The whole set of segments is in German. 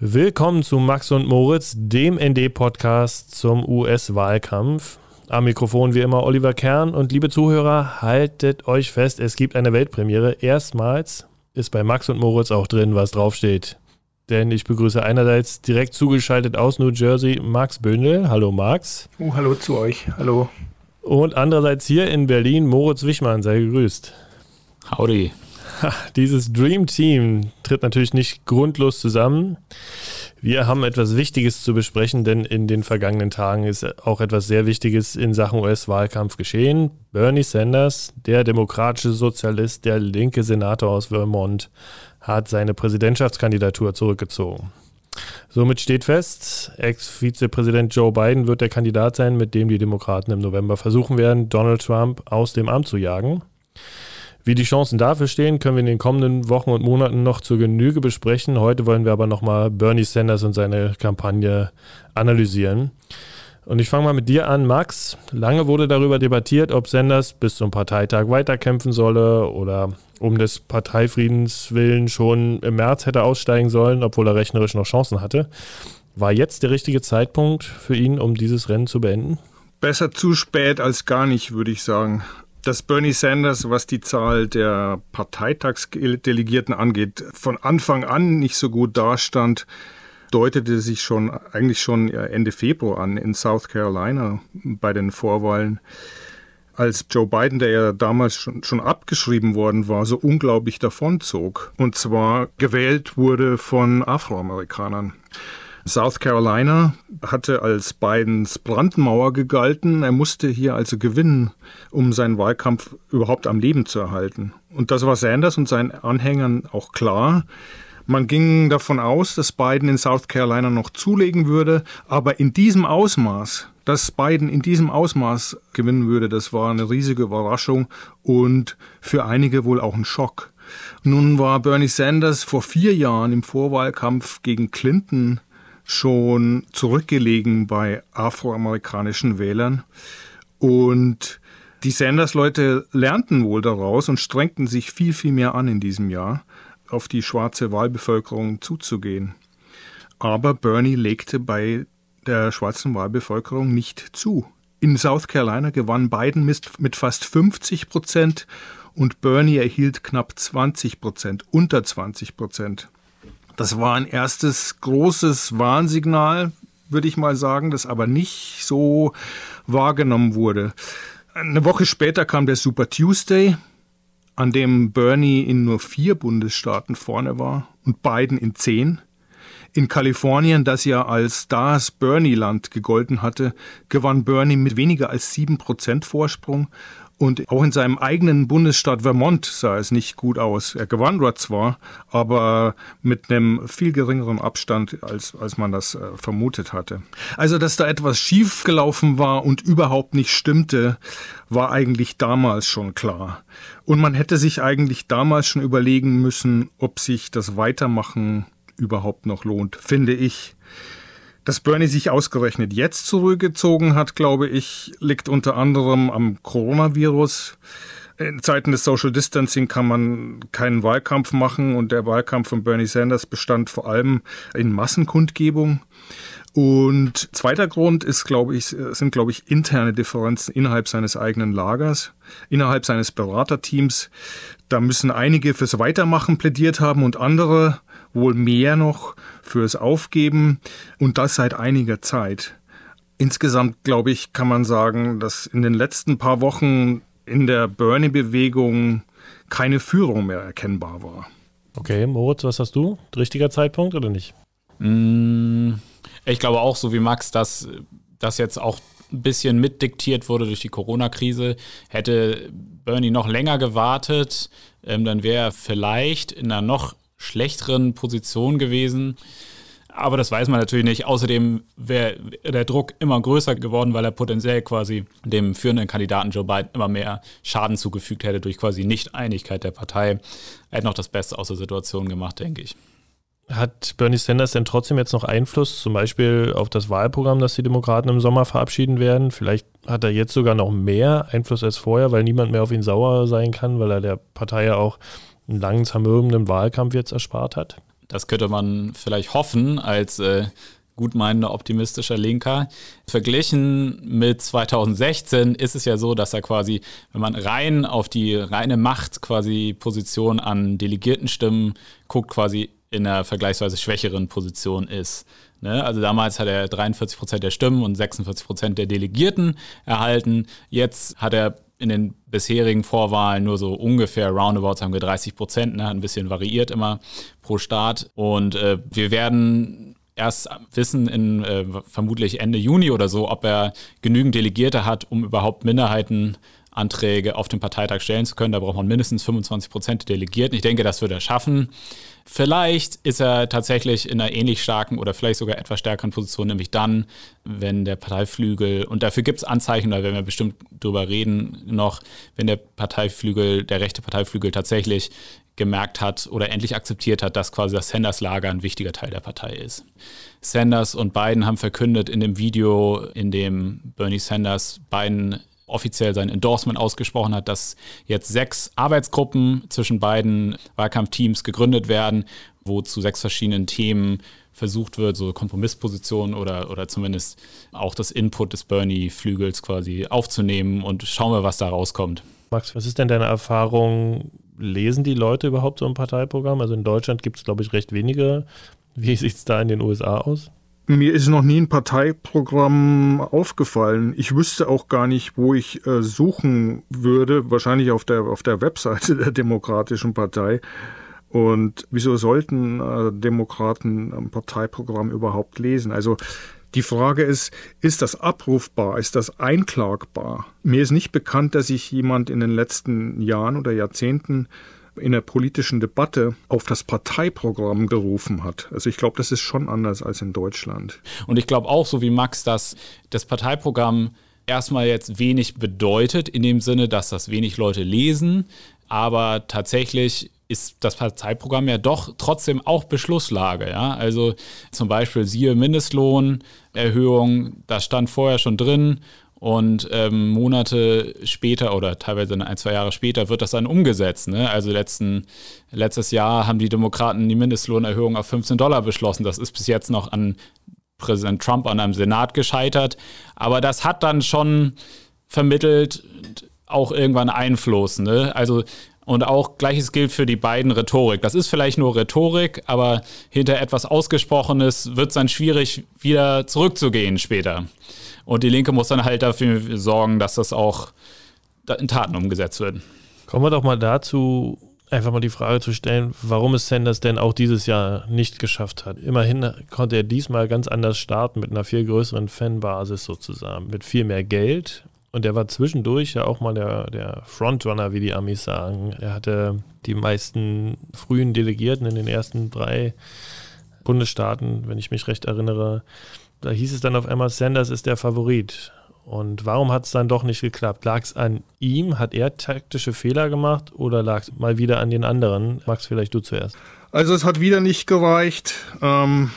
Willkommen zu Max und Moritz, dem ND-Podcast zum US-Wahlkampf. Am Mikrofon wie immer Oliver Kern und liebe Zuhörer, haltet euch fest, es gibt eine Weltpremiere. Erstmals ist bei Max und Moritz auch drin, was draufsteht. Denn ich begrüße einerseits direkt zugeschaltet aus New Jersey Max Bündel. Hallo Max. Oh, hallo zu euch. Hallo. Und andererseits hier in Berlin Moritz Wichmann. Sei gegrüßt. Howdy. Dieses Dream Team tritt natürlich nicht grundlos zusammen. Wir haben etwas Wichtiges zu besprechen, denn in den vergangenen Tagen ist auch etwas sehr Wichtiges in Sachen US-Wahlkampf geschehen. Bernie Sanders, der demokratische Sozialist, der linke Senator aus Vermont, hat seine Präsidentschaftskandidatur zurückgezogen. Somit steht fest, Ex-Vizepräsident Joe Biden wird der Kandidat sein, mit dem die Demokraten im November versuchen werden, Donald Trump aus dem Amt zu jagen. Wie die Chancen dafür stehen, können wir in den kommenden Wochen und Monaten noch zur Genüge besprechen. Heute wollen wir aber nochmal Bernie Sanders und seine Kampagne analysieren. Und ich fange mal mit dir an, Max. Lange wurde darüber debattiert, ob Sanders bis zum Parteitag weiterkämpfen solle oder um des Parteifriedens willen schon im März hätte aussteigen sollen, obwohl er rechnerisch noch Chancen hatte. War jetzt der richtige Zeitpunkt für ihn, um dieses Rennen zu beenden? Besser zu spät als gar nicht, würde ich sagen dass Bernie Sanders, was die Zahl der Parteitagsdelegierten angeht, von Anfang an nicht so gut dastand, deutete sich schon eigentlich schon Ende Februar an in South Carolina bei den Vorwahlen, als Joe Biden, der ja damals schon, schon abgeschrieben worden war, so unglaublich davonzog. Und zwar gewählt wurde von Afroamerikanern. South Carolina hatte als Bidens Brandmauer gegalten. Er musste hier also gewinnen, um seinen Wahlkampf überhaupt am Leben zu erhalten. Und das war Sanders und seinen Anhängern auch klar. Man ging davon aus, dass Biden in South Carolina noch zulegen würde, aber in diesem Ausmaß, dass Biden in diesem Ausmaß gewinnen würde, das war eine riesige Überraschung und für einige wohl auch ein Schock. Nun war Bernie Sanders vor vier Jahren im Vorwahlkampf gegen Clinton schon zurückgelegen bei afroamerikanischen Wählern. Und die Sanders-Leute lernten wohl daraus und strengten sich viel, viel mehr an in diesem Jahr, auf die schwarze Wahlbevölkerung zuzugehen. Aber Bernie legte bei der schwarzen Wahlbevölkerung nicht zu. In South Carolina gewann Biden mit fast 50 Prozent und Bernie erhielt knapp 20 Prozent, unter 20 Prozent. Das war ein erstes großes Warnsignal, würde ich mal sagen, das aber nicht so wahrgenommen wurde. Eine Woche später kam der Super Tuesday, an dem Bernie in nur vier Bundesstaaten vorne war und Biden in zehn. In Kalifornien, das ja als das Bernie-Land gegolten hatte, gewann Bernie mit weniger als sieben Prozent Vorsprung und auch in seinem eigenen Bundesstaat Vermont sah es nicht gut aus. Er gewann dort zwar, aber mit einem viel geringeren Abstand, als, als man das äh, vermutet hatte. Also, dass da etwas schiefgelaufen war und überhaupt nicht stimmte, war eigentlich damals schon klar. Und man hätte sich eigentlich damals schon überlegen müssen, ob sich das Weitermachen überhaupt noch lohnt, finde ich. Dass Bernie sich ausgerechnet jetzt zurückgezogen hat, glaube ich, liegt unter anderem am Coronavirus. In Zeiten des Social Distancing kann man keinen Wahlkampf machen und der Wahlkampf von Bernie Sanders bestand vor allem in Massenkundgebung. Und zweiter Grund ist, glaube ich, sind, glaube ich, interne Differenzen innerhalb seines eigenen Lagers, innerhalb seines Beraterteams. Da müssen einige fürs Weitermachen plädiert haben und andere wohl mehr noch fürs Aufgeben und das seit einiger Zeit. Insgesamt, glaube ich, kann man sagen, dass in den letzten paar Wochen in der Bernie-Bewegung keine Führung mehr erkennbar war. Okay, Moritz, was hast du? Richtiger Zeitpunkt oder nicht? Mm, ich glaube auch, so wie Max, dass das jetzt auch ein bisschen mitdiktiert wurde durch die Corona-Krise. Hätte Bernie noch länger gewartet, ähm, dann wäre er vielleicht in einer noch schlechteren Position gewesen. Aber das weiß man natürlich nicht. Außerdem wäre der Druck immer größer geworden, weil er potenziell quasi dem führenden Kandidaten Joe Biden immer mehr Schaden zugefügt hätte durch quasi Nicht-Einigkeit der Partei. Er hätte noch das Beste aus der Situation gemacht, denke ich. Hat Bernie Sanders denn trotzdem jetzt noch Einfluss, zum Beispiel auf das Wahlprogramm, das die Demokraten im Sommer verabschieden werden? Vielleicht hat er jetzt sogar noch mehr Einfluss als vorher, weil niemand mehr auf ihn sauer sein kann, weil er der Partei ja auch einen langen, zermürbenden Wahlkampf jetzt erspart hat? Das könnte man vielleicht hoffen als äh, gutmeinender, optimistischer Linker. Verglichen mit 2016 ist es ja so, dass er quasi, wenn man rein auf die reine Macht quasi Position an Delegiertenstimmen guckt, quasi in einer vergleichsweise schwächeren Position ist. Ne? Also damals hat er 43 Prozent der Stimmen und 46 Prozent der Delegierten erhalten. Jetzt hat er in den bisherigen Vorwahlen nur so ungefähr roundabout, sagen wir 30 Prozent, ne? ein bisschen variiert immer pro Staat. Und äh, wir werden erst wissen in äh, vermutlich Ende Juni oder so, ob er genügend Delegierte hat, um überhaupt Minderheitenanträge auf dem Parteitag stellen zu können. Da braucht man mindestens 25 Prozent Delegierten. Ich denke, das wird er schaffen. Vielleicht ist er tatsächlich in einer ähnlich starken oder vielleicht sogar etwas stärkeren Position, nämlich dann, wenn der Parteiflügel, und dafür gibt es Anzeichen, da werden wir bestimmt drüber reden noch, wenn der Parteiflügel, der rechte Parteiflügel tatsächlich gemerkt hat oder endlich akzeptiert hat, dass quasi das Sanders-Lager ein wichtiger Teil der Partei ist. Sanders und Biden haben verkündet in dem Video, in dem Bernie Sanders Biden offiziell sein Endorsement ausgesprochen hat, dass jetzt sechs Arbeitsgruppen zwischen beiden Wahlkampfteams gegründet werden, wo zu sechs verschiedenen Themen versucht wird, so Kompromisspositionen oder, oder zumindest auch das Input des Bernie-Flügels quasi aufzunehmen und schauen wir, was da rauskommt. Max, was ist denn deine Erfahrung? Lesen die Leute überhaupt so ein Parteiprogramm? Also in Deutschland gibt es, glaube ich, recht wenige. Wie sieht es da in den USA aus? Mir ist noch nie ein Parteiprogramm aufgefallen. Ich wüsste auch gar nicht, wo ich äh, suchen würde. Wahrscheinlich auf der, auf der Webseite der Demokratischen Partei. Und wieso sollten äh, Demokraten ein Parteiprogramm überhaupt lesen? Also die Frage ist, ist das abrufbar? Ist das einklagbar? Mir ist nicht bekannt, dass sich jemand in den letzten Jahren oder Jahrzehnten in der politischen Debatte auf das Parteiprogramm gerufen hat. Also ich glaube, das ist schon anders als in Deutschland. Und ich glaube auch, so wie Max, dass das Parteiprogramm erstmal jetzt wenig bedeutet, in dem Sinne, dass das wenig Leute lesen, aber tatsächlich ist das Parteiprogramm ja doch trotzdem auch Beschlusslage. Ja? Also zum Beispiel siehe Mindestlohnerhöhung, da stand vorher schon drin und ähm, Monate später oder teilweise ein, zwei Jahre später wird das dann umgesetzt. Ne? Also letzten, letztes Jahr haben die Demokraten die Mindestlohnerhöhung auf 15 Dollar beschlossen. Das ist bis jetzt noch an Präsident Trump an einem Senat gescheitert. Aber das hat dann schon vermittelt auch irgendwann Einfluss. Ne? Also und auch gleiches gilt für die beiden Rhetorik. Das ist vielleicht nur Rhetorik, aber hinter etwas Ausgesprochenes wird es dann schwierig, wieder zurückzugehen später. Und die Linke muss dann halt dafür sorgen, dass das auch in Taten umgesetzt wird. Kommen wir doch mal dazu, einfach mal die Frage zu stellen, warum es Sanders denn auch dieses Jahr nicht geschafft hat. Immerhin konnte er diesmal ganz anders starten mit einer viel größeren Fanbasis sozusagen, mit viel mehr Geld. Und er war zwischendurch ja auch mal der, der Frontrunner, wie die Amis sagen. Er hatte die meisten frühen Delegierten in den ersten drei Bundesstaaten, wenn ich mich recht erinnere da hieß es dann auf einmal, Sanders ist der Favorit. Und warum hat es dann doch nicht geklappt? Lag es an ihm? Hat er taktische Fehler gemacht oder lag es mal wieder an den anderen? Max, vielleicht du zuerst. Also es hat wieder nicht gereicht. Ähm,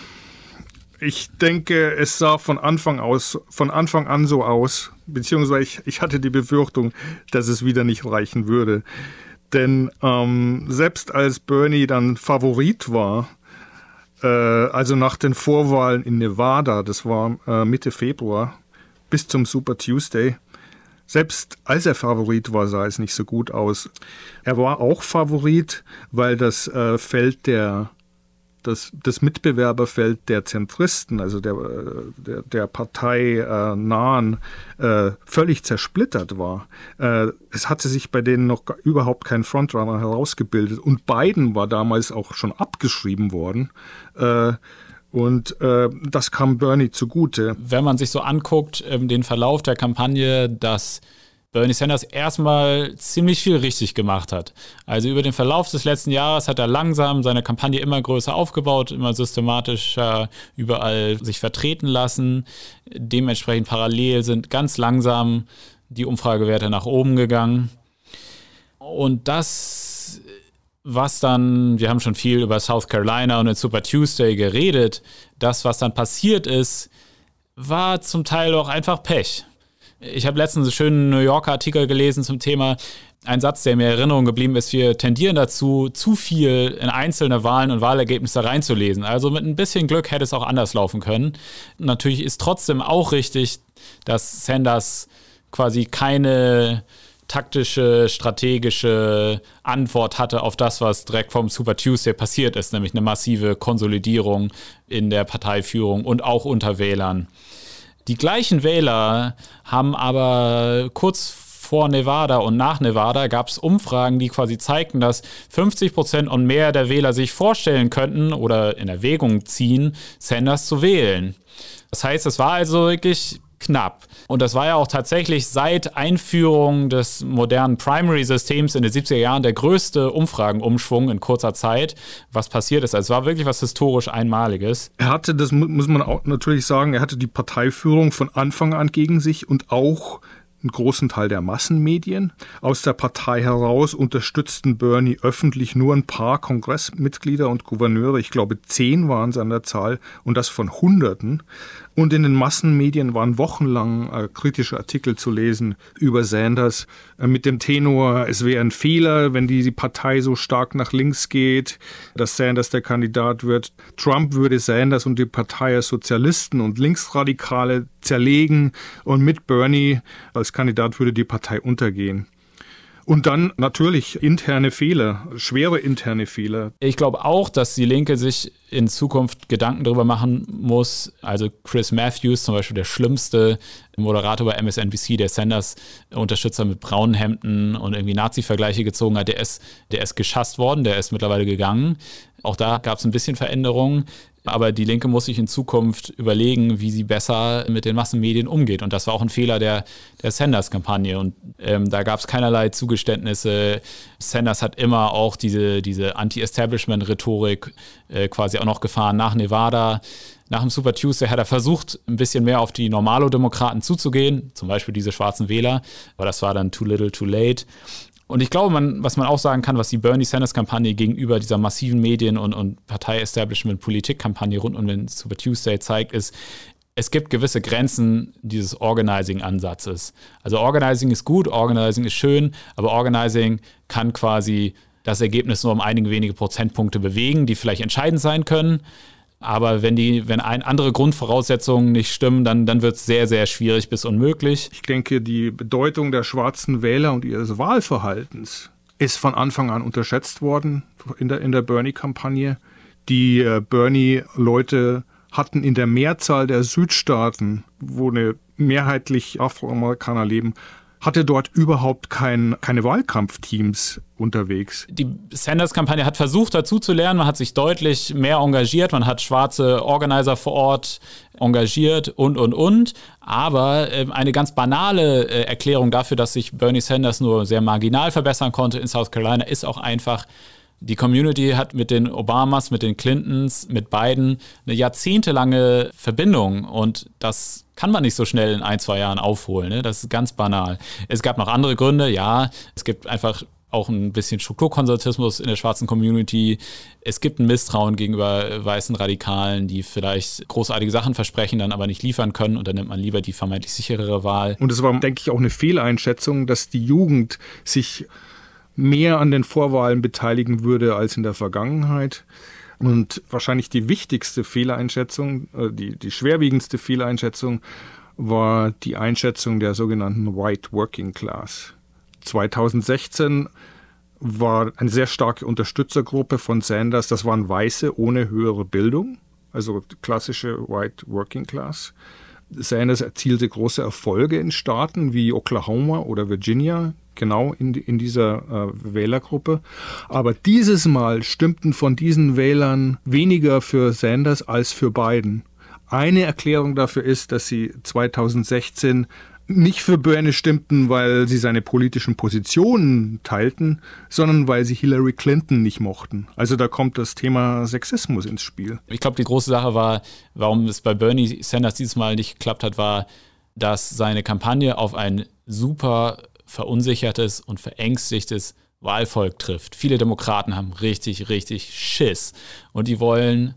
ich denke, es sah von Anfang aus, von Anfang an so aus, beziehungsweise ich, ich hatte die Befürchtung, dass es wieder nicht reichen würde. Denn ähm, selbst als Bernie dann Favorit war, also nach den Vorwahlen in Nevada, das war äh, Mitte Februar, bis zum Super Tuesday. Selbst als er Favorit war, sah es nicht so gut aus. Er war auch Favorit, weil das äh, Feld der das, das Mitbewerberfeld der Zentristen, also der, der, der Partei äh, äh, völlig zersplittert war. Äh, es hatte sich bei denen noch überhaupt kein Frontrunner herausgebildet und Biden war damals auch schon abgeschrieben worden. Äh, und äh, das kam Bernie zugute. Wenn man sich so anguckt, ähm, den Verlauf der Kampagne, dass Bernie Sanders erstmal ziemlich viel richtig gemacht hat. Also über den Verlauf des letzten Jahres hat er langsam seine Kampagne immer größer aufgebaut, immer systematischer überall sich vertreten lassen. Dementsprechend parallel sind ganz langsam die Umfragewerte nach oben gegangen. Und das, was dann, wir haben schon viel über South Carolina und den Super Tuesday geredet, das, was dann passiert ist, war zum Teil auch einfach Pech Ich habe letztens einen schönen New Yorker Artikel gelesen zum Thema, ein Satz, der mir in Erinnerung geblieben ist, wir tendieren dazu, zu viel in einzelne Wahlen und Wahlergebnisse reinzulesen. Also mit ein bisschen Glück hätte es auch anders laufen können. Natürlich ist trotzdem auch richtig, dass Sanders quasi keine taktische, strategische Antwort hatte auf das, was direkt vom Super Tuesday passiert ist, nämlich eine massive Konsolidierung in der Parteiführung und auch unter Wählern. Die gleichen Wähler haben aber kurz vor Nevada und nach Nevada gab es Umfragen, die quasi zeigten, dass 50 Prozent und mehr der Wähler sich vorstellen könnten oder in Erwägung ziehen, Sanders zu wählen. Das heißt, es war also wirklich knapp. Und das war ja auch tatsächlich seit Einführung des modernen Primary-Systems in den 70er Jahren der größte Umfragenumschwung in kurzer Zeit, was passiert ist. Also es war wirklich was historisch Einmaliges. Er hatte, das muss man auch natürlich sagen, er hatte die Parteiführung von Anfang an gegen sich und auch einen großen Teil der Massenmedien. Aus der Partei heraus unterstützten Bernie öffentlich nur ein paar Kongressmitglieder und Gouverneure. Ich glaube, zehn waren es an der Zahl und das von Hunderten. Und in den Massenmedien waren wochenlang äh, kritische Artikel zu lesen über Sanders äh, mit dem Tenor, es wäre ein Fehler, wenn die, die Partei so stark nach links geht, dass Sanders der Kandidat wird. Trump würde Sanders und die Partei als Sozialisten und Linksradikale zerlegen und mit Bernie als Kandidat würde die Partei untergehen. Und dann natürlich interne Fehler, schwere interne Fehler. Ich glaube auch, dass die Linke sich in Zukunft Gedanken darüber machen muss. Also Chris Matthews, zum Beispiel der schlimmste Moderator bei MSNBC, der Sanders-Unterstützer mit braunen Hemden und irgendwie Nazi-Vergleiche gezogen hat, der ist, der ist geschasst worden, der ist mittlerweile gegangen. Auch da gab es ein bisschen Veränderungen. Aber die Linke muss sich in Zukunft überlegen, wie sie besser mit den Massenmedien umgeht. Und das war auch ein Fehler der, der Sanders-Kampagne. Und ähm, da gab es keinerlei Zugeständnisse. Sanders hat immer auch diese, diese Anti-Establishment-Rhetorik äh, quasi auch noch gefahren nach Nevada. Nach dem Super Tuesday hat er versucht, ein bisschen mehr auf die Normalo-Demokraten zuzugehen, zum Beispiel diese schwarzen Wähler. Aber das war dann too little, too late. Und ich glaube, man, was man auch sagen kann, was die Bernie Sanders-Kampagne gegenüber dieser massiven Medien- und, und Partei-Establishment-Politik-Kampagne rund um den Super Tuesday zeigt, ist, es gibt gewisse Grenzen dieses Organizing-Ansatzes. Also Organizing ist gut, Organizing ist schön, aber Organizing kann quasi das Ergebnis nur um einige wenige Prozentpunkte bewegen, die vielleicht entscheidend sein können. Aber wenn die, wenn ein, andere Grundvoraussetzungen nicht stimmen, dann, dann wird es sehr, sehr schwierig bis unmöglich. Ich denke, die Bedeutung der schwarzen Wähler und ihres Wahlverhaltens ist von Anfang an unterschätzt worden in der, in der Bernie-Kampagne. Die äh, Bernie-Leute hatten in der Mehrzahl der Südstaaten, wo eine mehrheitlich Afroamerikaner leben, hatte dort überhaupt kein, keine Wahlkampfteams unterwegs. Die Sanders-Kampagne hat versucht, dazu zu lernen. Man hat sich deutlich mehr engagiert. Man hat schwarze Organizer vor Ort engagiert und, und, und. Aber äh, eine ganz banale äh, Erklärung dafür, dass sich Bernie Sanders nur sehr marginal verbessern konnte in South Carolina, ist auch einfach, die Community hat mit den Obamas, mit den Clintons, mit Biden eine jahrzehntelange Verbindung und das kann man nicht so schnell in ein, zwei Jahren aufholen. Ne? Das ist ganz banal. Es gab noch andere Gründe, ja. Es gibt einfach auch ein bisschen Strukturkonservatismus in der schwarzen Community. Es gibt ein Misstrauen gegenüber weißen Radikalen, die vielleicht großartige Sachen versprechen, dann aber nicht liefern können und dann nimmt man lieber die vermeintlich sicherere Wahl. Und es war, denke ich, auch eine Fehleinschätzung, dass die Jugend sich mehr an den Vorwahlen beteiligen würde als in der Vergangenheit. Und wahrscheinlich die wichtigste Fehleinschätzung, äh, die, die schwerwiegendste Fehleinschätzung war die Einschätzung der sogenannten White Working Class. 2016 war eine sehr starke Unterstützergruppe von Sanders, das waren Weiße ohne höhere Bildung, also klassische White Working Class. Sanders erzielte große Erfolge in Staaten wie Oklahoma oder Virginia, genau in, in dieser äh, Wählergruppe. Aber dieses Mal stimmten von diesen Wählern weniger für Sanders als für Biden. Eine Erklärung dafür ist, dass sie 2016 nicht für Bernie stimmten, weil sie seine politischen Positionen teilten, sondern weil sie Hillary Clinton nicht mochten. Also da kommt das Thema Sexismus ins Spiel. Ich glaube, die große Sache war, warum es bei Bernie Sanders dieses Mal nicht geklappt hat, war, dass seine Kampagne auf ein super verunsichertes und verängstigtes Wahlvolk trifft. Viele Demokraten haben richtig, richtig Schiss und die wollen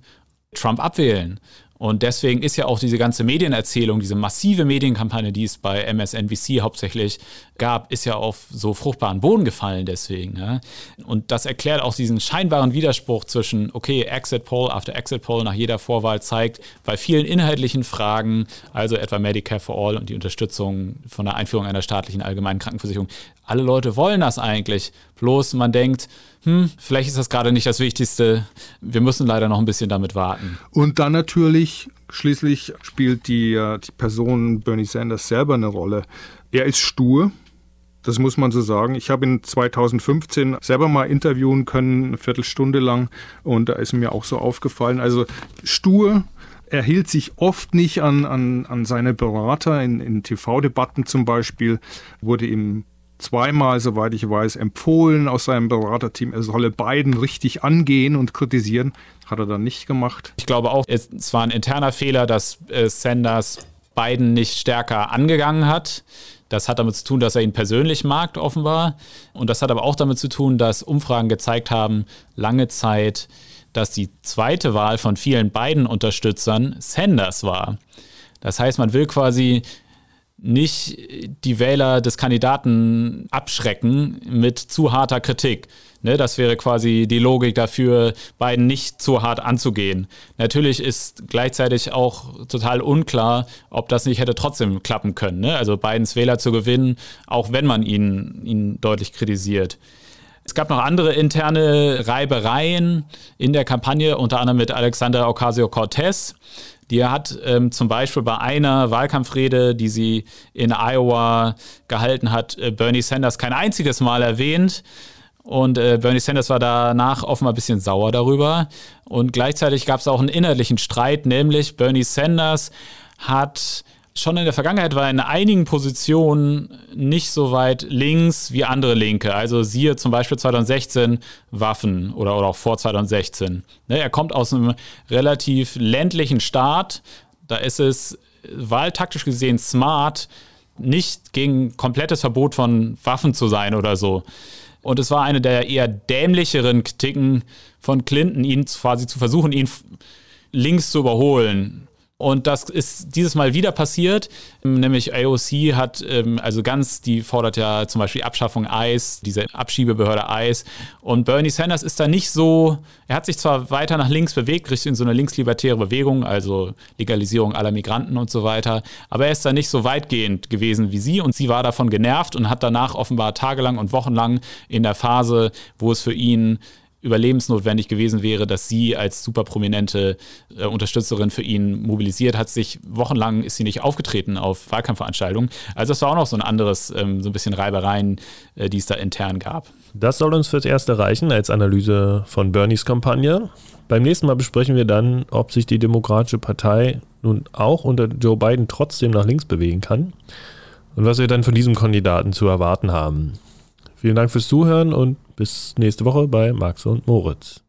Trump abwählen. Und deswegen ist ja auch diese ganze Medienerzählung, diese massive Medienkampagne, die es bei MSNBC hauptsächlich gab, ist ja auf so fruchtbaren Boden gefallen deswegen. Ja. Und das erklärt auch diesen scheinbaren Widerspruch zwischen, okay, Exit Poll after Exit Poll nach jeder Vorwahl zeigt, bei vielen inhaltlichen Fragen, also etwa Medicare for All und die Unterstützung von der Einführung einer staatlichen allgemeinen Krankenversicherung, alle Leute wollen das eigentlich. Bloß man denkt, hm, vielleicht ist das gerade nicht das Wichtigste. Wir müssen leider noch ein bisschen damit warten. Und dann natürlich, schließlich spielt die, äh, die Person Bernie Sanders selber eine Rolle. Er ist stur. Das muss man so sagen. Ich habe ihn 2015 selber mal interviewen können, eine Viertelstunde lang, und da ist mir auch so aufgefallen. Also stur, er hielt sich oft nicht an, an, an seine Berater in, in TV-Debatten zum Beispiel, wurde ihm zweimal, soweit ich weiß, empfohlen aus seinem Beraterteam, er solle Biden richtig angehen und kritisieren. Hat er dann nicht gemacht. Ich glaube auch, es war ein interner Fehler, dass äh, Sanders Biden nicht stärker angegangen hat. Das hat damit zu tun, dass er ihn persönlich mag, offenbar. Und das hat aber auch damit zu tun, dass Umfragen gezeigt haben, lange Zeit, dass die zweite Wahl von vielen Biden-Unterstützern Sanders war. Das heißt, man will quasi nicht die Wähler des Kandidaten abschrecken mit zu harter Kritik. Ne, das wäre quasi die Logik dafür, Biden nicht zu hart anzugehen. Natürlich ist gleichzeitig auch total unklar, ob das nicht hätte trotzdem klappen können. Ne? Also Bidens Wähler zu gewinnen, auch wenn man ihn, ihn deutlich kritisiert. Es gab noch andere interne Reibereien in der Kampagne, unter anderem mit Alexander Ocasio-Cortez. Die hat ähm, zum Beispiel bei einer Wahlkampfrede, die sie in Iowa gehalten hat, äh, Bernie Sanders kein einziges Mal erwähnt. Und äh, Bernie Sanders war danach offenbar ein bisschen sauer darüber. Und gleichzeitig gab es auch einen inhaltlichen Streit, nämlich Bernie Sanders hat schon in der Vergangenheit war er in einigen Positionen nicht so weit links wie andere Linke. Also siehe zum Beispiel 2016 Waffen oder, oder auch vor 2016. Ne, er kommt aus einem relativ ländlichen Staat. Da ist es wahltaktisch gesehen smart, nicht gegen komplettes Verbot von Waffen zu sein oder so. Und es war eine der eher dämlicheren Kritiken von Clinton, ihn quasi zu versuchen, ihn links zu überholen. Und das ist dieses Mal wieder passiert, nämlich AOC hat ähm, also ganz, die fordert ja zum Beispiel Abschaffung ICE, diese Abschiebebehörde ICE. Und Bernie Sanders ist da nicht so, er hat sich zwar weiter nach links bewegt, Richtung so eine linkslibertäre Bewegung, also Legalisierung aller Migranten und so weiter, aber er ist da nicht so weitgehend gewesen wie sie und sie war davon genervt und hat danach offenbar tagelang und wochenlang in der Phase, wo es für ihn überlebensnotwendig gewesen wäre, dass sie als super prominente äh, Unterstützerin für ihn mobilisiert hat. Sich wochenlang ist sie nicht aufgetreten auf Wahlkampfveranstaltungen. Also das war auch noch so ein anderes, ähm, so ein bisschen Reibereien, äh, die es da intern gab. Das soll uns fürs Erste reichen als Analyse von Bernies Kampagne. Beim nächsten Mal besprechen wir dann, ob sich die Demokratische Partei nun auch unter Joe Biden trotzdem nach links bewegen kann und was wir dann von diesem Kandidaten zu erwarten haben. Vielen Dank fürs Zuhören und bis nächste Woche bei Max und Moritz.